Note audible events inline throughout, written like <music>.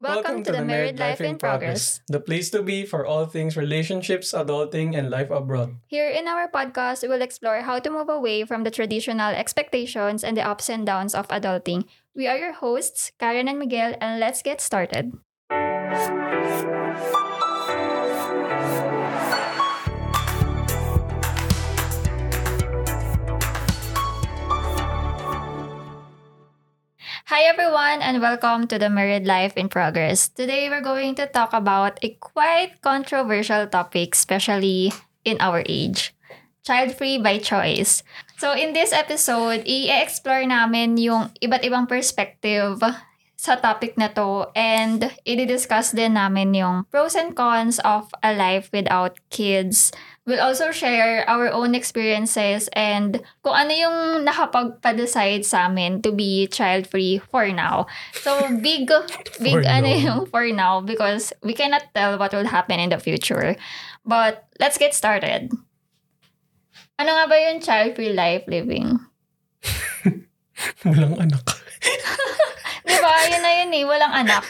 Welcome, to, the Married Life in Progress. the place to be for all things relationships, adulting, and life abroad. Here in our podcast, we will explore how to move away from the traditional expectations and the ups and downs of adulting. We are your hosts, Karen and Miguel, and let's get started. Hi everyone and welcome to the Married Life in Progress. Today we're going to talk about a quite controversial topic, especially in our age. Child-free by choice. So in this episode, i-explore namin yung iba't ibang perspective sa topic na to and i-discuss din namin yung pros and cons of a life without kids. We'll also share our own experiences and kung ano yung nakapagpa-decide sa amin to be child-free for now. So, big, <laughs> big For ano now. yung for now because we cannot tell what will happen in the future. But, let's get started. Ano nga ba yung child-free life living? <laughs> Walang anak. <laughs> Di ba? Yun na yun eh. Walang anak.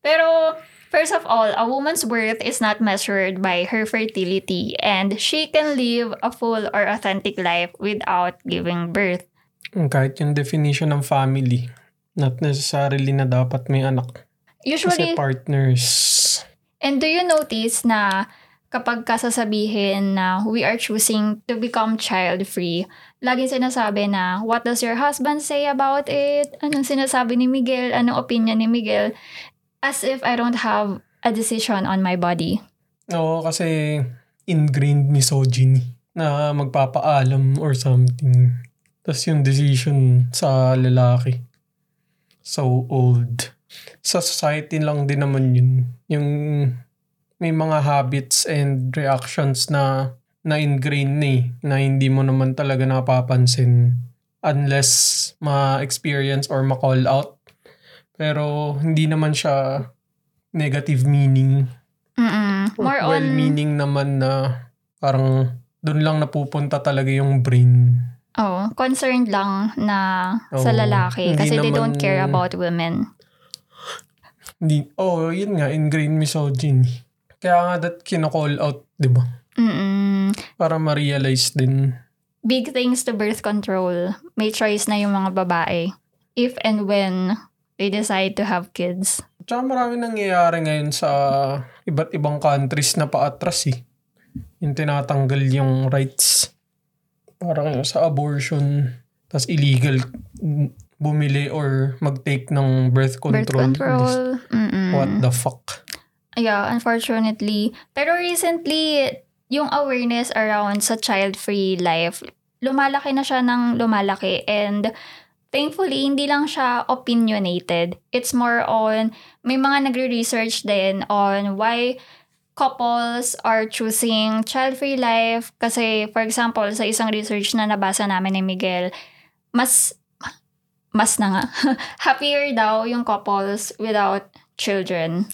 Pero, first of all, a woman's worth is not measured by her fertility and she can live a full or authentic life without giving birth. Kahit yung definition ng family, not necessarily na dapat may anak. Kasi Usually, partners. and do you notice na kapag kasasabihin na we are choosing to become child-free, laging sinasabi na, what does your husband say about it? Anong sinasabi ni Miguel? Anong opinion ni Miguel? As if I don't have a decision on my body. Oo, kasi ingrained misogyny na magpapaalam or something. Tapos yung decision sa lalaki. So old. Sa society lang din naman yun. Yung may mga habits and reactions na na-ingrain na eh, na hindi mo naman talaga napapansin unless ma-experience or ma-call out. Pero hindi naman siya negative meaning Mm-mm. More on... well-meaning naman na parang doon lang napupunta talaga yung brain. Oh, concerned lang na sa Oo. lalaki kasi they don't naman- care about women. Hindi, oh, yun nga, ingrained misogyny. Kaya nga that kino-call out, di ba? Mm-mm. Para ma-realize din. Big things to birth control. May choice na yung mga babae. If and when they decide to have kids. Tsaka marami nangyayari ngayon sa iba't ibang countries na paatras eh. Yung tinatanggal yung rights. Parang sa abortion. Tapos illegal bumili or mag-take ng birth control. Birth control. Mm-mm. What the fuck? Yeah, unfortunately. Pero recently, yung awareness around sa child-free life, lumalaki na siya ng lumalaki. And thankfully, hindi lang siya opinionated. It's more on, may mga nagre-research din on why couples are choosing child-free life. Kasi, for example, sa isang research na nabasa namin ni Miguel, mas, mas na nga, <laughs> happier daw yung couples without children.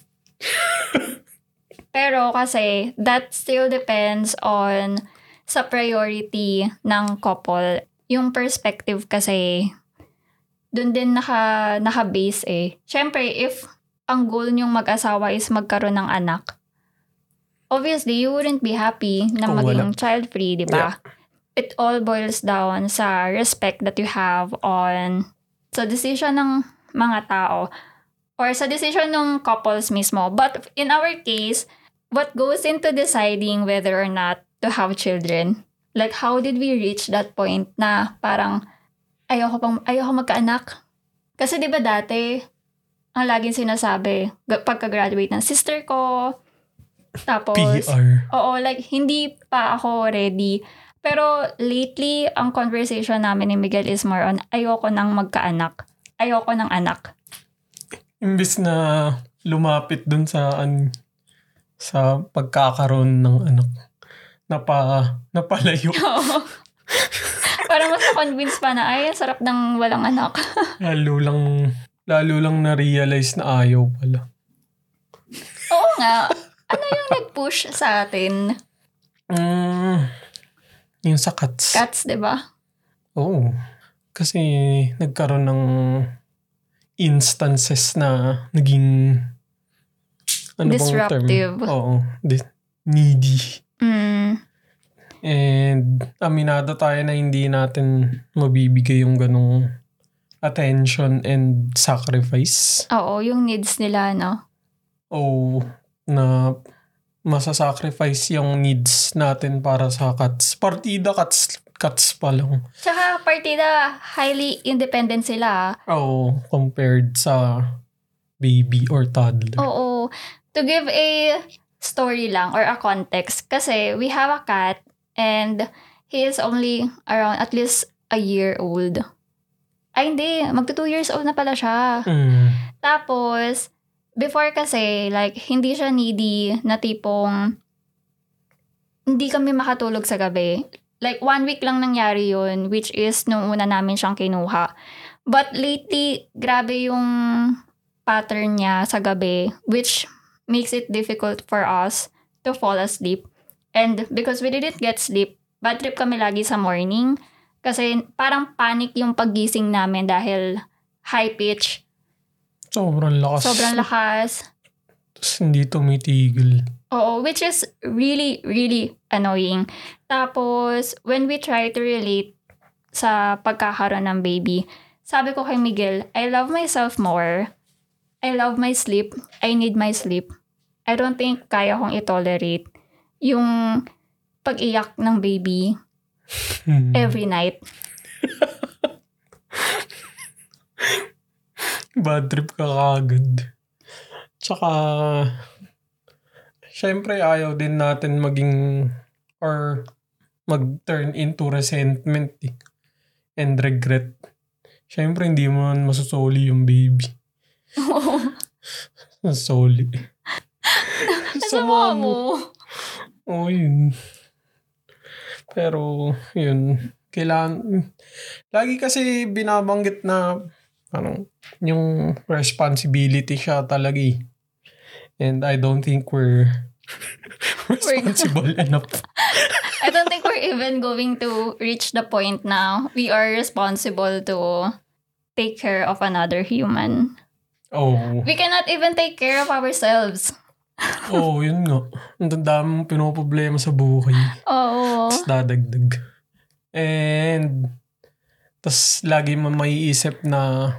Pero kasi, that still depends on sa priority ng couple. Yung perspective kasi, dun din naka, naka-base eh. Siyempre, if ang goal niyong mag-asawa is magkaroon ng anak, obviously, you wouldn't be happy na Kung maging child-free, di ba? Yeah. It all boils down sa respect that you have on sa decision ng mga tao or sa decision ng couples mismo. But in our case, what goes into deciding whether or not to have children? Like, how did we reach that point na parang ayoko pang ayoko magkaanak? Kasi 'di ba dati ang laging sinasabi pagka-graduate ng sister ko tapos PR. Oo, like, hindi pa ako ready. Pero lately, ang conversation namin ni Miguel is more on, ayoko nang magkaanak. Ayoko ng anak. Imbis na lumapit dun sa an sa pagkakaroon ng anak. Napa, napalayo. <laughs> Oo. Parang mas na-convince pa na, ay, sarap ng walang anak. <laughs> lalo lang, lalo lang na-realize na ayaw pala. Oo nga. Ano yung nag-push sa atin? Mm, yung sa cats. Cats, di ba? Oo. Kasi nagkaroon ng instances na naging ano bang Disruptive. term? Oo. Di- needy. Mm, And aminado tayo na hindi natin mabibigay yung ganong attention and sacrifice. oo, yung needs nila, no? O na masasacrifice yung needs natin para sa cats. Partida cats, cats pa lang. Tsaka partida, highly independent sila. ah. O compared sa baby or toddler. Oo. To give a story lang or a context, kasi we have a cat and he is only around at least a year old. Ay, hindi. Magto two years old na pala siya. Mm. Tapos, before kasi, like, hindi siya needy na tipong hindi kami makatulog sa gabi. Like, one week lang nangyari yun, which is nung una namin siyang kinuha. But lately, grabe yung pattern niya sa gabi, which makes it difficult for us to fall asleep. And because we didn't get sleep, bad trip kami lagi sa morning. Kasi parang panic yung paggising namin dahil high pitch, Sobrang lakas. sobrang lakas. Tapos hindi tumitigil. Oo, which is really, really annoying. Tapos, when we try to relate sa pagkakaroon ng baby, sabi ko kay Miguel, I love myself more. I love my sleep. I need my sleep. I don't think kaya kong i-tolerate yung pag-iyak ng baby Hmm. every night. <laughs> Bad trip ka kagad. Tsaka, syempre ayaw din natin maging or mag-turn into resentment eh. and regret. Syempre, hindi mo man masusoli yung baby. <laughs> Soli. Sama mo. Oo, yun. Pero, yun. Kailangan, lagi kasi binabanggit na, ano, yung responsibility siya talaga eh. And I don't think we're <laughs> responsible enough. <laughs> I don't think we're even going to reach the point now we are responsible to take care of another human. Oh, We cannot even take care of ourselves. <laughs> oh, yun nga. Ang dami mong pinoproblema sa buhay. Oo. Tapos dadagdag. And, tas lagi mo maiisip na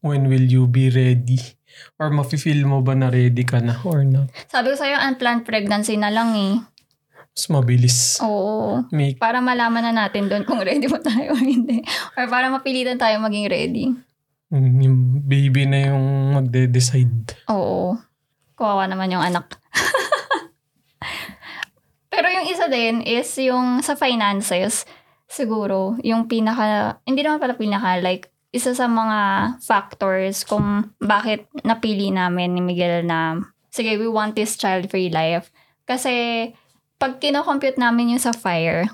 when will you be ready? Or mafe-feel mo ba na ready ka na or not? Sabi ko sa'yo, unplanned pregnancy na lang eh. Mas mabilis. Oo. Make, Para malaman na natin doon kung ready mo tayo o hindi. Or para mapilitan tayo maging ready. mm, yung baby na yung magde-decide. Oo. Kawawa naman yung anak. <laughs> Pero yung isa din is yung sa finances, siguro, yung pinaka, hindi naman pala pinaka, like, isa sa mga factors kung bakit napili namin ni Miguel na, sige, we want this child-free life. Kasi, pag kinocompute namin yung sa FIRE,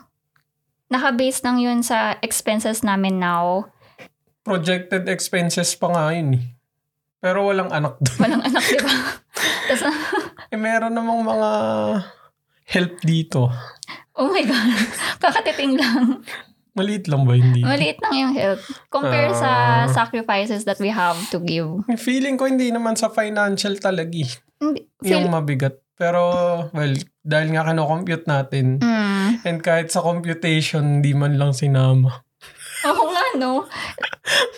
naka-base lang yun sa expenses namin now. Projected expenses pa nga yun eh. Pero walang anak doon. <laughs> Walang anak, di ba? Tapos, <laughs> eh, meron namang mga help dito. oh my God, <laughs> kakatiting lang. Maliit lang ba hindi? Maliit lang yung help. Compare sa Ah. sacrifices that we have to give. Feeling ko hindi naman sa financial talaga eh. Hindi, Yung feel, mabigat. Pero, well, dahil nga kino-compute natin, mm, and kahit sa computation, hindi man lang sinama. oo nga, no?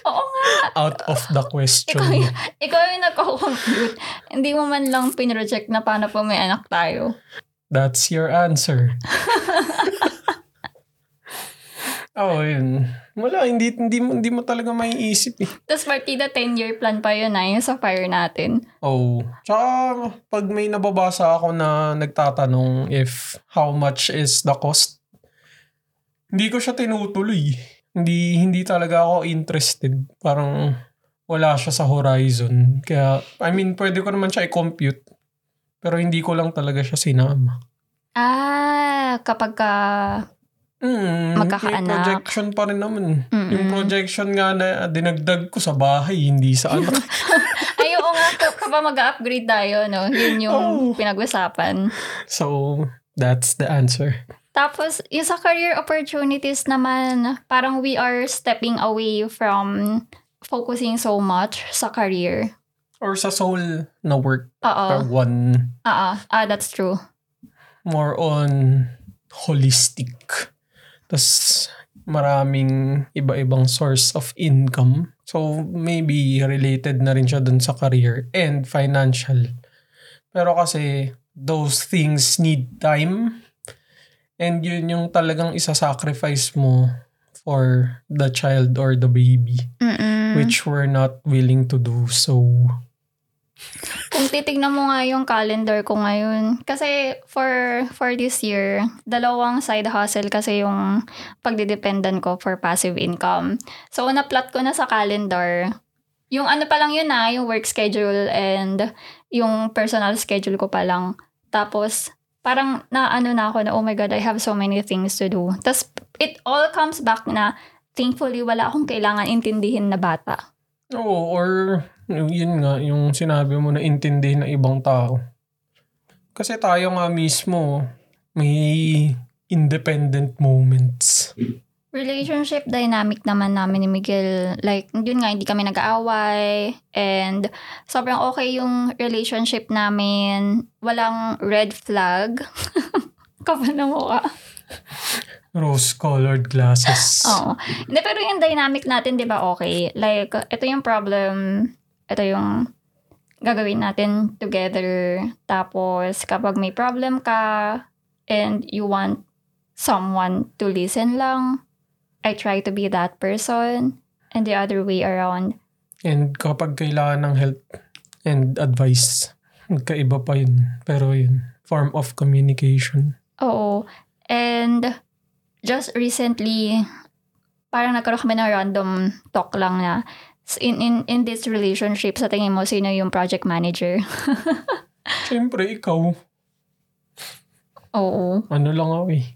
Oo nga. Out of the question. Ikaw, y- ikaw yung nagko-compute. Hindi mo man lang pinroject na paano po may anak tayo. That's your answer. <laughs> oh, yun. Wala, hindi, hindi, mo, hindi mo talaga maiisip eh. Tapos partida 10-year plan pa yun na, yung sa fire natin. Oh. Tsaka, pag may nababasa ako na nagtatanong if how much is the cost, hindi ko siya tinutuloy. Hindi, hindi talaga ako interested. Parang wala siya sa horizon. Kaya, I mean, pwede ko naman siya i-compute. Pero hindi ko lang talaga siya sinama. Ah, kapag ka... Mm, Magkakaanak. May projection pa rin naman. Mm-mm. Yung projection nga na dinagdag ko sa bahay, hindi sa anak. <laughs> Ay, oo nga, kap- kapag mag-upgrade tayo, no? Yun yung Oh. pinag-usapan. so, that's the answer. Tapos, yung sa career opportunities naman, parang we are stepping away from focusing so much sa career. Or sa soul na work. Oo. One Oo. Ah, that's true. more on holistic. Tapos maraming iba-ibang source of income. So maybe related na rin siya dun sa career and financial. Pero kasi those things need time and yun yung talagang isa-sacrifice mo for the child or the baby Mm-mm. which we're not willing to do so. Kung titignan mo nga yung calendar ko ngayon, kasi for for this year, dalawang side hustle kasi yung pagdidependan ko for passive income. So, na-plot ko na sa calendar. Yung ano pa lang yun na, yung work schedule and yung personal schedule ko pa lang. Tapos, parang naano na ako na, oh my God, I have so many things to do. Tapos, it all comes back na, thankfully, wala akong kailangan intindihin na bata. Oo, or yun nga, yung sinabi mo na intindihin ng ibang tao. Kasi tayo nga mismo, may independent moments. relationship dynamic naman namin ni Miguel, like, yun nga, hindi kami nag-aaway, and sobrang okay yung relationship namin. Walang red flag. <laughs> Kapal na mukha. Rose-colored glasses. Oo. Hindi, pero yung dynamic natin, di ba, okay? Like, ito yung problem, ito yung gagawin natin together. Tapos, kapag may problem ka, and you want someone to listen lang, I try to be that person, and the other way around. And kapag kailangan ng help and advice, magkaiba pa yun. Pero yun, form of communication. Oo. And just recently, parang nagkaroon kami ng random talk lang na in, in, in this relationship, sa tingin mo, sino yung project manager? <laughs> Siyempre, ikaw, Oo. ano lang ako eh,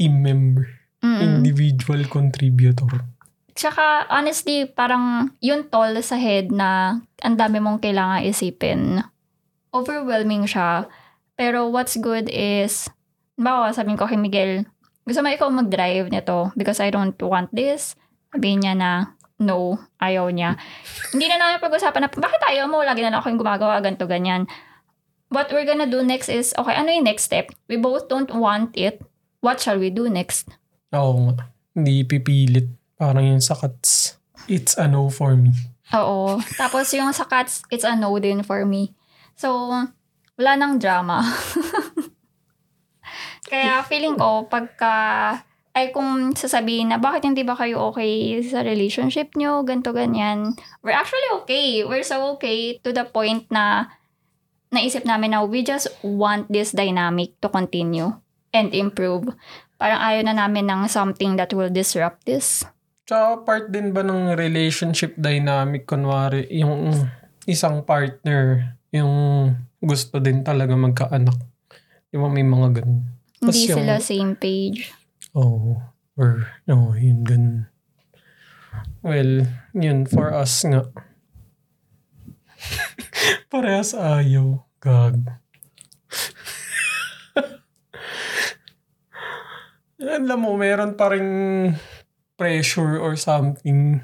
team member, Mm. individual contributor. Tsaka, honestly, parang yun tall sa head na ang dami mong kailangan isipin. Overwhelming siya. Pero what's good is, bawa sabihin ko kay Miguel, gusto mo ikaw mag-drive nito because I don't want this. Sabihin niya na, no, ayaw niya. Hindi na namin pag-usapan na, bakit ayaw mo? Lagi na lang ako yung gumagawa, ganito, ganyan. What we're gonna do next is, okay, ano yung next step? We both don't want it. What shall we do next? Oo hindi pipilit. Parang yung sa cats. It's a no for me. Oo. Tapos yung sa cats, it's a no din for me. So, wala nang drama. <laughs> Kaya feeling ko, pagka, ay kung sasabihin na, bakit hindi ba kayo okay sa relationship nyo, ganto ganyan. We're actually okay. We're so okay to the point na naisip namin na we just want this dynamic to continue and improve. Parang ayaw na namin ng something that will disrupt this. Tsaka part din ba ng relationship dynamic, kunwari, yung isang partner, yung gusto din talaga magkaanak. Di ba may mga ganun? Tas Hindi yung- sila same page. Oo. or, no, yun, ganun. Well, yun, for us nga. <laughs> Parehas ayaw. Gag. <laughs> Alam mo, meron pa rin pressure or something.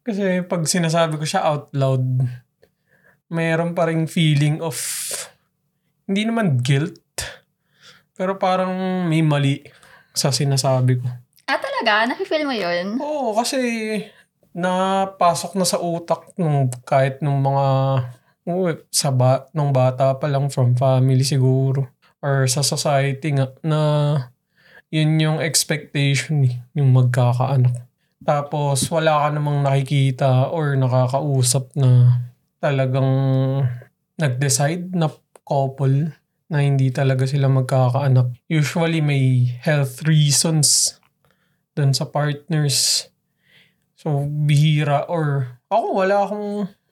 Kasi pag sinasabi ko siya out loud, meron pa rin feeling of, hindi naman guilt, pero parang may mali sa sinasabi ko. Ah, talaga? Nafe-feel mo yun? Oo, kasi napasok na sa utak nung kahit nung mga oo, sa ba, nung bata pa lang from family siguro or sa society nga na yun yung expectation eh, yung magkakaanak. Tapos wala ka namang nakikita or nakakausap na talagang nag-decide na couple na hindi talaga sila magkakaanak. Usually may health reasons dun sa partners. So, bihira or ako wala akong,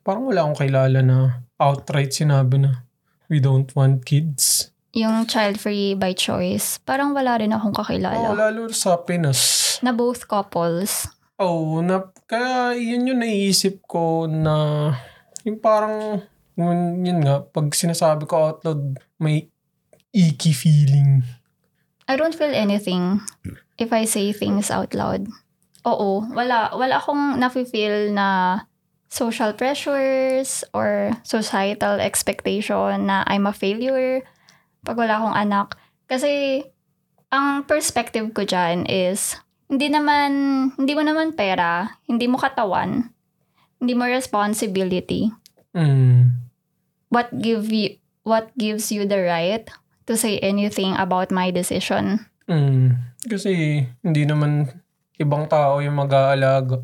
parang wala akong kilala na outright sinabi na we don't want kids. Yung child-free by choice. Parang wala rin akong Oo, kakilala. lalo sa Pinas. Na both couples. Oh, na, kaya yun yung naisip ko na yung parang yun, yun nga, pag sinasabi ko out loud, may icky feeling. I don't feel anything if I say things out loud. Oo, wala. Wala akong nafe-feel na social pressures or societal expectation na I'm a failure pag wala akong anak. Kasi ang perspective ko dyan is hindi naman, hindi mo naman pera, hindi mo katawan, hindi mo responsibility. Mm. What give you, what gives you the right to say anything about my decision? Mm. Kasi hindi naman ibang tao yung mag-aalaga.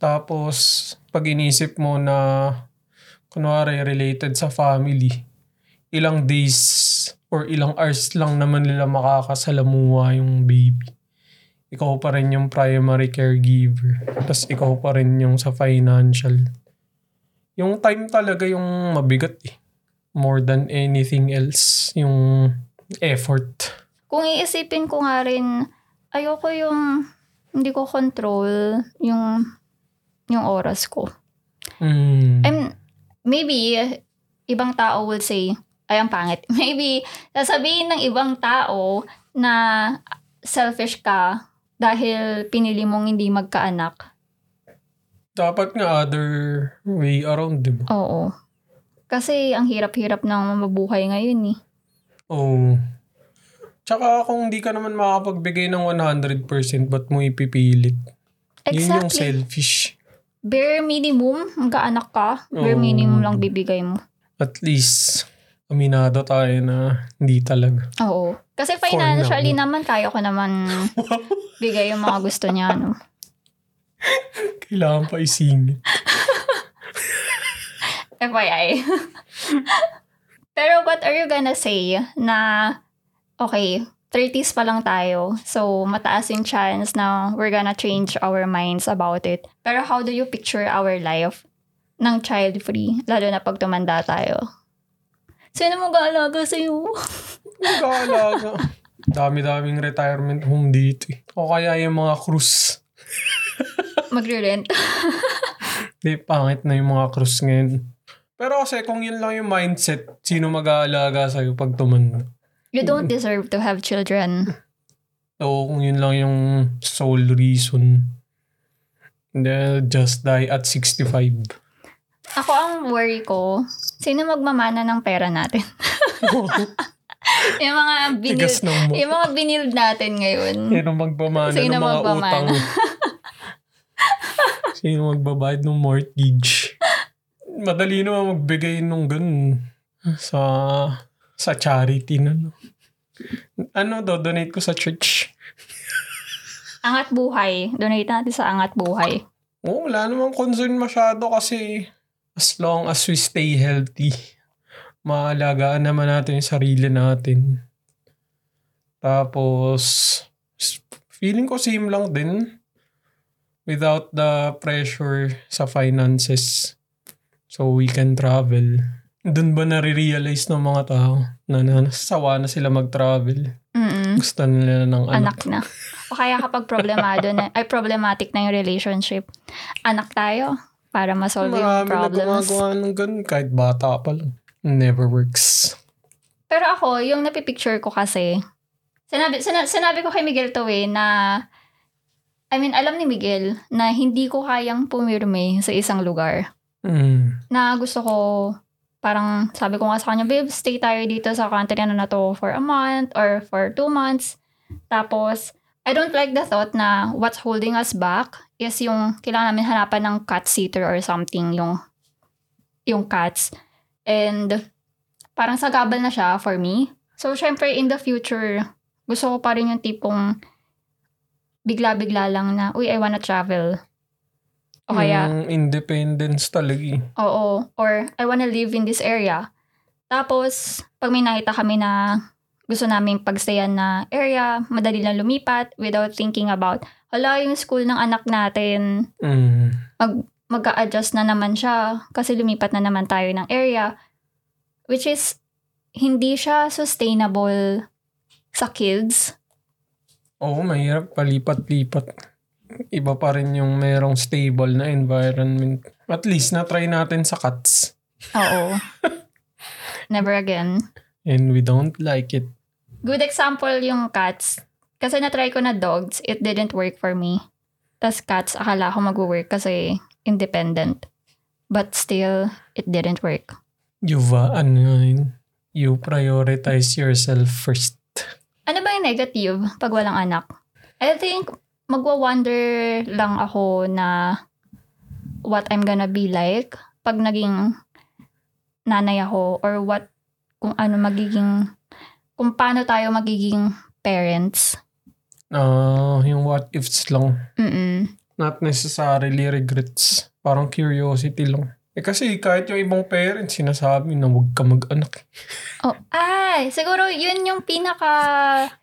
Tapos, pag inisip mo na kunwari related sa family, ilang days or ilang hours lang naman nila makakasalamuha yung baby. Ikaw pa rin yung primary caregiver. Tapos ikaw pa rin yung sa financial. Yung time talaga yung mabigat eh. More than anything else. Yung effort. Kung iisipin ko nga rin, ayoko yung hindi ko control yung yung oras ko. Mm. I'm, maybe, ibang tao will say, ay, ang pangit. <laughs> Maybe, sasabihin ng ibang tao na selfish ka dahil pinili mong hindi magkaanak. Dapat nga other way around, di ba? Oo. Kasi ang hirap-hirap ng mabuhay ngayon eh. Oo. Tsaka kung hindi ka naman makapagbigay ng 100%, ba't mo ipipilit? Yun yung Exactly. selfish. Bare minimum, magkaanak ka, bare Oo. minimum lang bibigay mo. At least, aminado tayo na hindi talaga. Oo. Kasi financially naman, kaya ko naman <laughs> bigay yung mga gusto niya. No? Kailangan pa isingit. <laughs> FYI. <laughs> Pero what are you gonna say na, okay, 30s pa lang tayo. So, mataas yung chance na we're gonna change our minds about it. Pero how do you picture our life ng child-free? Lalo na pag tumanda tayo. Sino mo gaalaga sa'yo? <laughs> Mag-aalaga. Dami-daming retirement home dito eh. O kaya yung mga cruise. Magre-rent. <laughs> Di, pangit na yung mga cruise ngayon. Pero kasi kung yun lang yung mindset, sino mag-aalaga sa'yo pag tumanda? You don't deserve to have children. <laughs> O kung yun lang yung sole reason, then just die at 65. Ako ang worry ko, sino magmamana ng pera natin? <laughs> yung mga binil, yung mga binild natin ngayon. Sino magpamana Sino ng mga magpamana? utang? <laughs> Sino magbabayad ng mortgage? Madali naman magbigay nung ganun sa sa charity na no. Ano, do donate ko sa church. <laughs> Angat buhay. Donate natin sa Angat Buhay. Oo, wala namang concern masyado kasi as long as we stay healthy, maalagaan naman natin yung sarili natin. Tapos, feeling ko same lang din without the pressure sa finances. So we can travel. Doon ba nare-realize ng mga tao na nasawa na sila mag-travel? Mm-mm. Gusto nila ng anak. Anak na. O kaya kapag problemado na, ay problematic na yung relationship, anak tayo para ma-solve yung Marami na problems. gumagawa ng ganun kahit bata pa lang. Never works. Pero ako, yung napipicture ko kasi, sinabi, sina- sinabi ko kay Miguel to eh, na, I mean, alam ni Miguel na hindi ko kayang pumirme sa isang lugar. Mm. Na gusto ko, parang sabi ko nga sa kanya, babe, stay tayo dito sa country na na to for a month or for two months. Tapos, I don't like the thought na what's holding us back is yung kailangan namin hanapan ng cat sitter or something, yung, yung cats. And parang sagabal na siya for me. So, syempre, in the future, gusto ko pa rin yung tipong bigla-bigla lang na, uy, I wanna travel. O kaya, Yung independence talaga eh. Oo. Or, I wanna live in this area. Tapos, pag may nakita kami na gusto namin pagstayan na area, madali lang lumipat without thinking about, hala, yung school ng anak natin, Mm. mag adjust na naman siya kasi lumipat na naman tayo ng area. Which is, hindi siya sustainable sa kids. Oo, mahirap palipat-lipat. Iba pa rin yung merong stable na environment. At least na-try natin sa cats. Oo. Never again. And we don't like it. Good example yung cats. Kasi na-try ko na dogs, it didn't work for me. Tapos cats, akala ko mag-work kasi independent. But still, it didn't work. You've, uh, ano yun, you prioritize yourself first. Ano ba yung negative pag walang anak? I think magwa-wonder lang ako na what I'm gonna be like pag naging nanay ako or what kung ano magiging kung paano tayo magiging parents. Ah, yung what ifs lang. Mm. Not necessarily regrets. Parang curiosity lang. Eh kasi kahit yung ibang parents, sinasabi na huwag ka mag-anak. <laughs> Oh, ay, siguro yun yung pinaka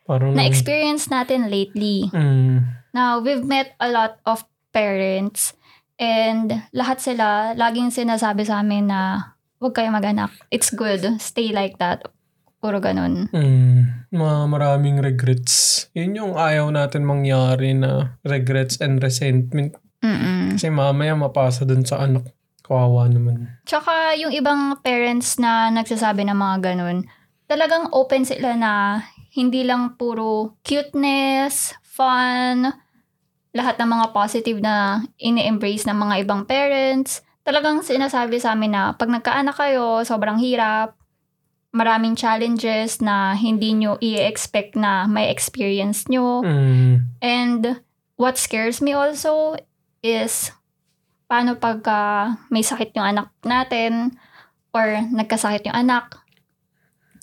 Parang na-experience natin lately. Mm, Now, we've met a lot of parents and lahat sila, laging sinasabi sa amin na huwag kayo mag-anak. It's good. Stay like that. Puro ganun. mm, mga maraming regrets. Yun yung ayaw natin mangyari na regrets and resentment. Mm-mm. Kasi mamaya mapasa dun sa anak. Kawawa naman. Tsaka yung ibang parents na nagsasabi ng mga ganun, talagang open sila na hindi lang puro cuteness, fun, lahat ng mga positive na ini-embrace ng mga ibang parents. Talagang sinasabi sa amin na pag nagkaanak kayo, sobrang hirap, maraming challenges na hindi nyo i-expect na may experience nyo. Mm, And what scares me also is paano pagka may sakit yung anak natin or nagkasakit yung anak,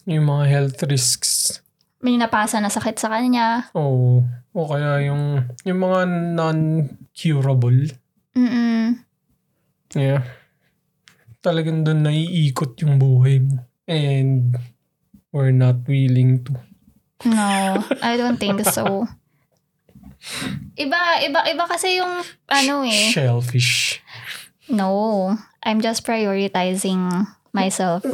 yung mga health risks. may napasa na sakit sa kanya. Oo. O kaya yung, yung mga non-curable. Mm-mm. Yeah. Talagang doon naiikot yung buhay mo. And we're not willing to. No, I don't think so. Iba, iba, iba kasi yung ano eh. Shellfish. No, I'm just prioritizing myself.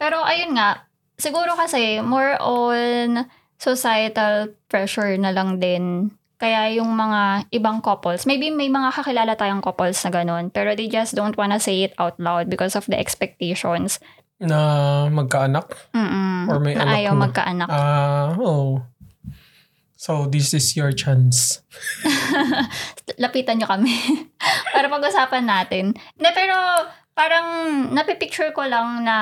Pero ayun nga, siguro kasi more on societal pressure na lang din. Kaya yung mga ibang couples, maybe may mga kakilala tayong couples na ganun, pero they just don't wanna say it out loud because of the expectations. Na magkaanak. Mm-mm, Or may na anak ayaw na. magkaanak. Ah, oh. So, this is your chance. <laughs> lapitan nyo kami <laughs> para pag-usapan natin. Hindi, pero parang napipicture ko lang na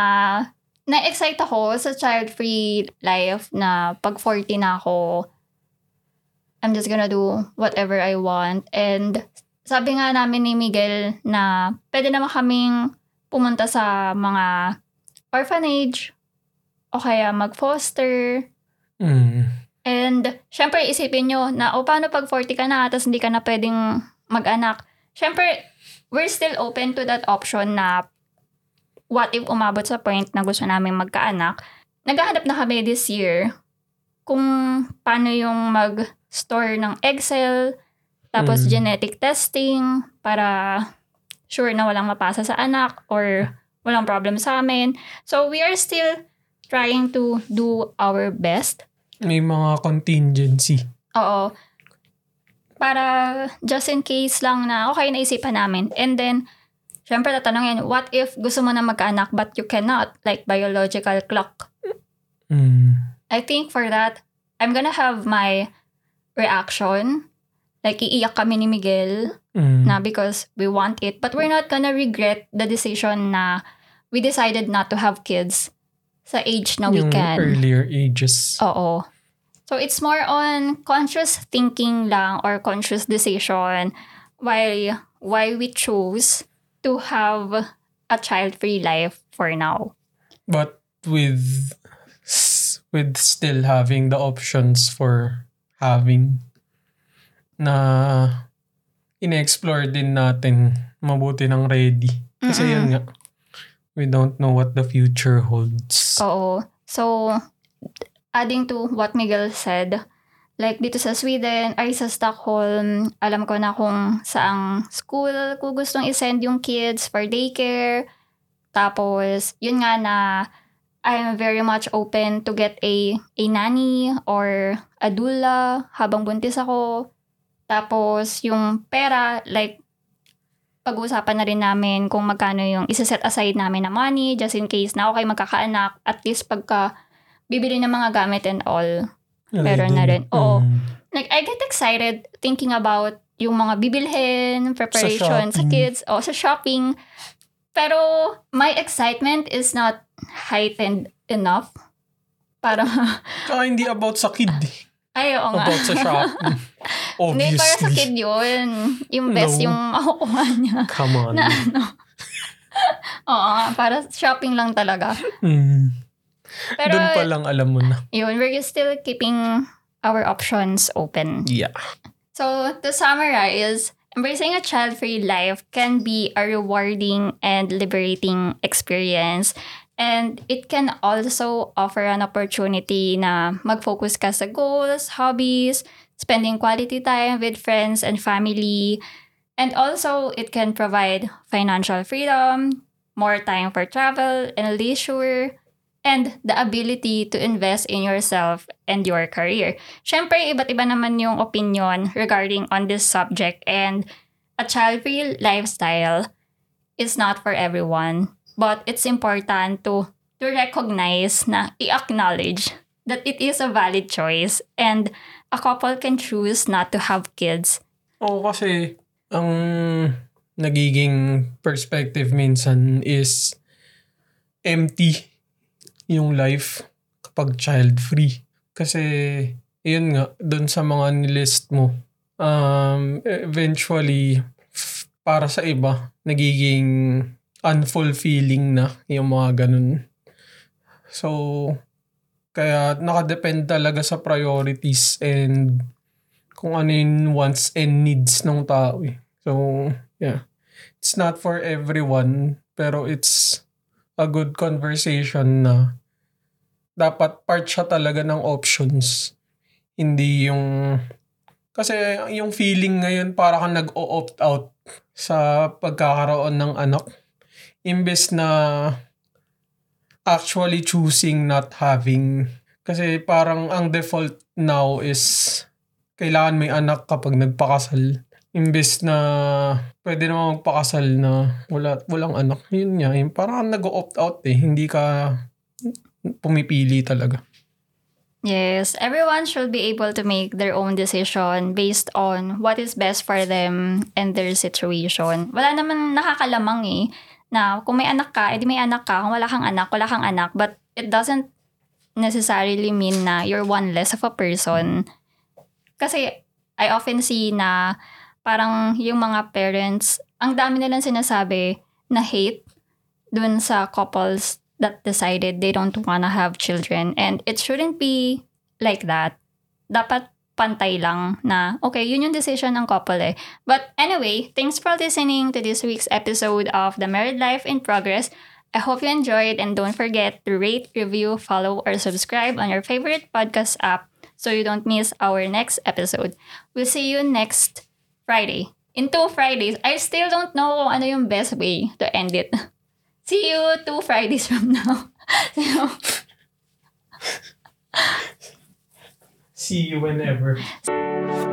na-excite ako sa child-free life na pag 40 na ako, I'm just gonna do whatever I want. And sabi nga namin ni Miguel na pwede naman kaming pumunta sa mga orphanage o kaya mag-foster. Mm. And, syempre, isipin nyo na, o paano pag 40 ka na, tapos hindi ka na pwedeng mag-anak. Syempre, we're still open to that option na what if umabot sa point na gusto namin magkaanak. Naghahanap na kami this year kung paano yung mag-store ng egg cell, tapos Mm. genetic testing para sure na walang mapasa sa anak or walang problem sa amin. So, we are still trying to do our best May mga contingency. Oo. Para just in case lang na okay naisipan namin. And then, syempre tatanungin, what if gusto mo na magkaanak but you cannot? Like biological clock. Mm. I think for that, I'm gonna have my reaction. Like, iiyak kami ni Miguel Mm. na because we want it. But we're not gonna regret the decision na we decided not to have kids sa age na we yung can. earlier ages. Oo. So it's more on conscious thinking lang or conscious decision why why we choose to have a child-free life for now. But with with still having the options for having na ine-explore din natin mabuti ng ready. Kasi Mm-mm. nga, we don't know what the future holds. Oo. So adding to what Miguel said, like dito sa Sweden ay sa Stockholm, alam ko na kung saang school ko gustong isend yung kids for daycare. Tapos, yun nga na I'm very much open to get a, a nanny or a doula habang buntis ako. Tapos, yung pera, like, pag-uusapan na rin namin kung magkano yung isa-set aside namin na money just in case na okay magkakaanak. At least pagka bibili ng mga gamit and all. Meron na rin. Oo. Mm. Like, I get excited thinking about yung mga bibilhin, preparation sa, shopping. kids, o sa shopping. Pero my excitement is not heightened enough para <laughs> Tsaka hindi about sa kid ay oo nga. About sa shopping. <laughs> Hindi para sa Obviously. kid yun. Yung best No. yung makukuha niya. Come on. Na ano. <laughs> Oo para shopping lang talaga. Mm. Pero Doon pa lang alam mo na. <laughs> yun, we're still keeping our options open. Yeah. So, to summarize, embracing a child-free life can be a rewarding and liberating experience. And it can also offer an opportunity na mag-focus ka sa goals, hobbies, spending quality time with friends and family. And also, it can provide financial freedom, more time for travel and leisure, and the ability to invest in yourself and your career. Siyempre, iba't iba naman yung opinion regarding on this subject and a child-free lifestyle is not for everyone. But it's important to to recognize na i-acknowledge that it is a valid choice and a couple can choose not to have kids. Oo, kasi ang nagiging perspective minsan is empty yung life kapag child-free. Kasi, yun nga, dun sa mga nilist mo, um, eventually, para sa iba, nagiging unfulfilling na yung mga ganun. So, kaya nakadepend talaga sa priorities and kung ano yung wants and needs ng tao eh. So, yeah. It's not for everyone, pero it's a good conversation na dapat part siya talaga ng options. Hindi yung... Kasi yung feeling ngayon para kang nag-opt out sa pagkakaroon ng anak. Imbes na actually choosing not having. Kasi parang ang default now is kailangan may anak kapag nagpakasal. Imbes na pwede naman magpakasal na wala, walang anak. Yun nga, yung parang nag-opt out eh. Hindi ka pumipili talaga. Yes, everyone should be able to make their own decision based on what is best for them and their situation. Wala naman nakakalamang eh na kung may anak ka, edi may anak ka. Kung wala kang anak, wala kang anak. But it doesn't necessarily mean na you're one less of a person. Kasi I often see na parang yung mga parents, ang dami nilang sinasabi na hate dun sa couples that decided they don't wanna have children. And it shouldn't be like that. Dapat pantay lang na, okay, yun yung decision ng couple eh. But anyway, thanks for listening to this week's episode of The Married Life in Progress. I hope you enjoyed and don't forget to rate, review, follow, or subscribe on your favorite podcast app so you don't miss our next episode. We'll see you next Friday. In two Fridays, I still don't know kung ano yung best way to end it. <laughs> See you two Fridays from now. <laughs> See you whenever. <laughs>